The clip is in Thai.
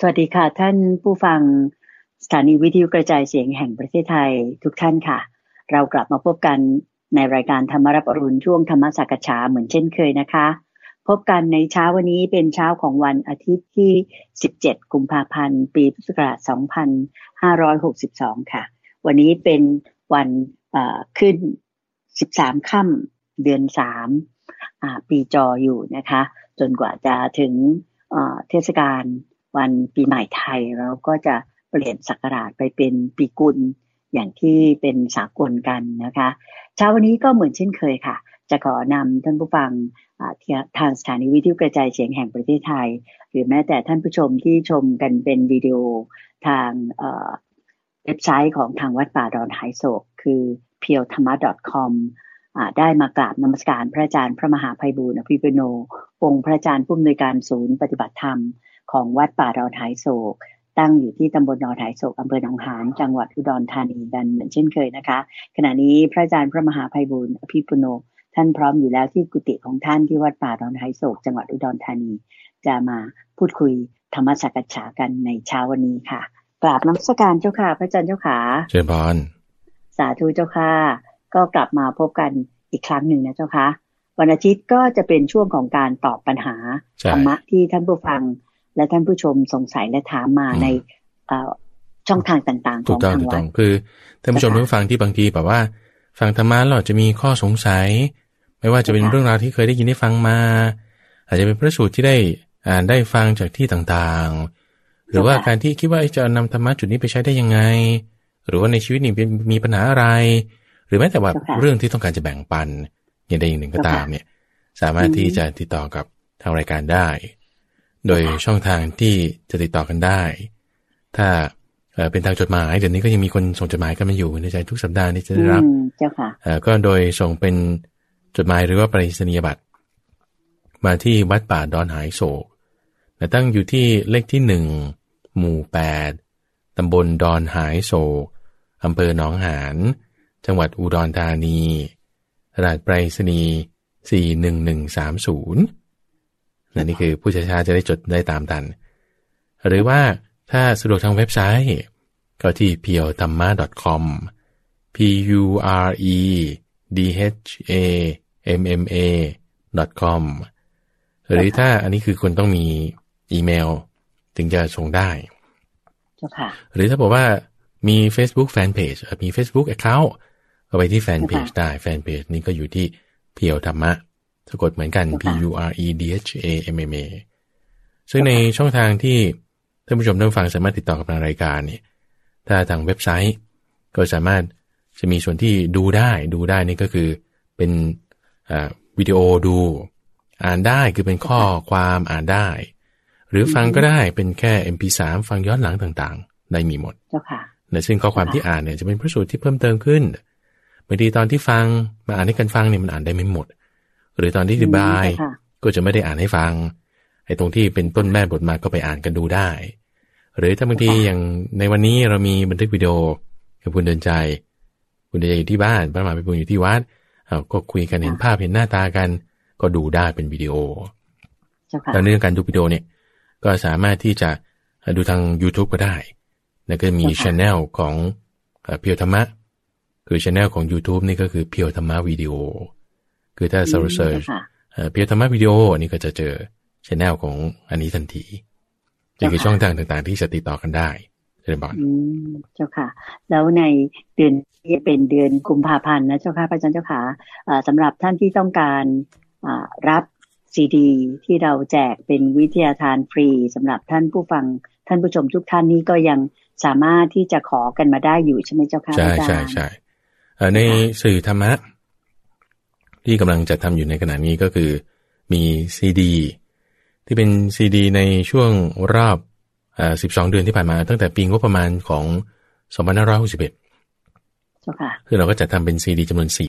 สวัสดีค่ะ ท่านผู้ฟังสถานีวิทยุกระจายเสียงแห่งประเทศไทยทุกท่านค่ะ เรากลับมาพบกันในรายการธรรมรับอรุณช่วงธรรมสักษาเหมือนเช่นเคยนะคะ พบกันในเช้าวันนี้เป็นเช้าของวันอาทิตย์ที่ 17 กุมภาพันธ์ ปีพุทธศักราช 2562 ค่ะ วันนี้เป็นวันขึ้น 13 ค่ำเดือน 3 ปีจออยู่นะคะ จนกว่าจะถึงเทศกาล วันปีใหม่ไทยเราก็จะเปลี่ยนศักราชไปเป็นปีกุลอย่างที่เป็นสากลกันนะคะเช้าวันนี้ก็เหมือนเช่นเคยค่ะ จะขอนำท่านผู้ฟังทางสถานีวิทยุกระจายเสียงแห่งประเทศไทย หรือแม้แต่ท่านผู้ชมที่ชมกันเป็นวิดีโอทางเว็บไซต์ของทางวัดป่าดอนหายโศก คือ p e e l t h a m a com ได้มากราบนมัสการพระอาจารย์พระมหาภัยบูรณ์อภิปุโนองค์พระอาจารย์ผู้อำนวยการศูนย์ปฏิบัติธรรม ของวัดป่าดอนหายโศก ตั้งอยู่ที่ตำบลดอนหายโศกอำเภอหนองหานจังหวัดอุดรธานีกันเหมือนเช่นเคยนะคะ ขณะนี้พระอาจารย์พระมหาภัยบุญอภิปุโน ท่านพร้อมอยู่แล้วที่กุฏิของท่านที่วัดป่าดอนหายโศก จังหวัดอุดรธานี จะมาพูดคุยธรรมสักษากันในเช้าวันนี้ค่ะกราบน้ำสการเจ้าค่ะ พระอาจารย์เจ้าค่ะเชิญพรสาธุเจ้าค่ะ ก็กลับมาพบกันอีกครั้งหนึ่งนะเจ้าค่ะวันอาทิตย์ก็จะเป็นช่วงของการตอบปัญหาธรรมะที่ท่านผู้ฟัง และท่านผู้ชมสงสัยและถามมาในช่องทางต่างๆ ของทางวัดคือท่านผู้ชมผู้ฟังที่บางทีแบบว่า ฟังธรรมะเราจะมีข้อสงสัย ไม่ว่าจะเป็นเรื่องราวที่เคยได้ยินได้ฟังมา อาจจะเป็นพระสูตรที่ได้อ่านได้ฟังจากที่ต่างๆ หรือว่าการที่คิดว่าจะนำธรรมะจุดนี้ไปใช้ได้ยังไง หรือว่าในชีวิตนี้มีปัญหาอะไร หรือแม้แต่ว่าเรื่องที่ต้องการจะแบ่งปันอย่างใดอย่างหนึ่งก็ตามเนี่ย สามารถที่จะติดต่อกับทางรายการได้ โดยช่องทางที่จะติดต่อกันได้ ถ้าเป็นทางจดหมายเดี๋ยวนี้ก็ยังมีคนส่งจดหมายกันมาอยู่ในใจทุกสัปดาห์ที่จะได้รับเจ้าค่ะก็โดยส่งเป็นจดหมายหรือว่าปริศนียบัตรมาที่วัดป่าดอนหายโศกตั้งอยู่ที่เลขที่หนึ่งหมู่แปดตำบลดอนหายโศกอำเภอหนองหาน จังหวัดอุดรธานีรหัสไปรษณีย์สี่ห นึ่งหนึ่งสามศูนย์นนี่คือผู้ช้าๆจะได้จดได้ตามทัน หรือว่าถ้าสะดวกทางเว็บไซต์ ก็ที่ p u r e t h a m m a com p u r e d h a m m a com หรือถ้าอันนี้คือคนต้องมีอีเมล ถึงจะส่งได้หรือถ้าบอกว่ามี Facebook Fanpage มี Facebook Account ก็ไปที่แฟนเพจได้แฟนเพจนี้ก็อยู่ที่เพียวธรรมะ สะกดเหมือนกัน P U R E D H A M M A ซึ่งในช่องทางที่ท่านผู้ชมท่านฟังสามารถติดต่อกับทางรายการเนี่ยถ้าทางเว็บไซต์ ก็สามารถจะมีส่วนที่ดูได้ดูได้นี่ก็คือเป็นวิดีโอดู อ่านได้คือเป็นข้อความอ่านได้ หรือฟังก็ได้เป็นแค่ MP3 ฟังย้อนหลังต่างๆ ได้มีหมดเจ้าค่ะในซึ่งข้อความที่อ่านเนี่ยจะเป็นพระสูตรที่เพิ่มเติมขึ้นบางทีตอนที่ฟังมาอ่านให้กันฟังเนี่ยมันอ่านได้ไม่หมด หรือตอนที่อธิบาย ก็จะไม่ได้อ่านให้ฟังไอ้ตรงที่เป็นต้นแม่บทมาก็ไปอ่านกันดูได้ หรือถ้าบางทีอย่างในวันนี้เรามีบันทึกวิดีโอกับคุณเตือนใจ คุณเตือนใจอยู่ที่บ้านพระมหาไพบูลย์อยู่ที่วัดเอาก็คุยกันเห็นภาพเห็นหน้าตากัน ก็ดูได้เป็นวิดีโอแล้วเรื่องการดูวิดีโอเนี่ย ก็สามารถที่จะดูทาง YouTube ก็ได้ แล้วก็มี channel ของเพียวธรรมะ คือช anel ของ YouTube นี่ก็คือเพียวธรรมะวิดีโอ คือถ้า search เพียวธรรมะวิดีโออันนี้ก็จะเจอชแนลของอันนี้ทันทีนี่คือช่องทางต่างๆ ที่จะติดต่อกันได้เจริญบอลเจ้าค่ะ แล้วในเดือนนี้เป็นเดือนกุมภาพันธ์นะเจ้าค่ะพระอาจารย์เจ้าค่ะสำหรับท่านที่ต้องการรับซีดี ที่เราแจกเป็นวิทยาทานฟรีสำหรับท่านผู้ฟังท่านผู้ชมทุกท่านนี้ก็ยังสามารถที่จะขอกันมาได้อยู่ใช่ไหมเจ้าค่ะใช่ใช่ใช่ในสื่อธรรมะ ที่กำลังจะทำอยู่ในขณะนี้ก็คือมีซีดีที่เป็นซีดีในช่วงรอบอ่าสิบสองเดือนที่ผ่านมาตั้งแต่ปีงบประมาณของสองพันห้าร้อยหกสิบเอ็ดคือเราก็จะทำเป็นซีดีจำนวนสี่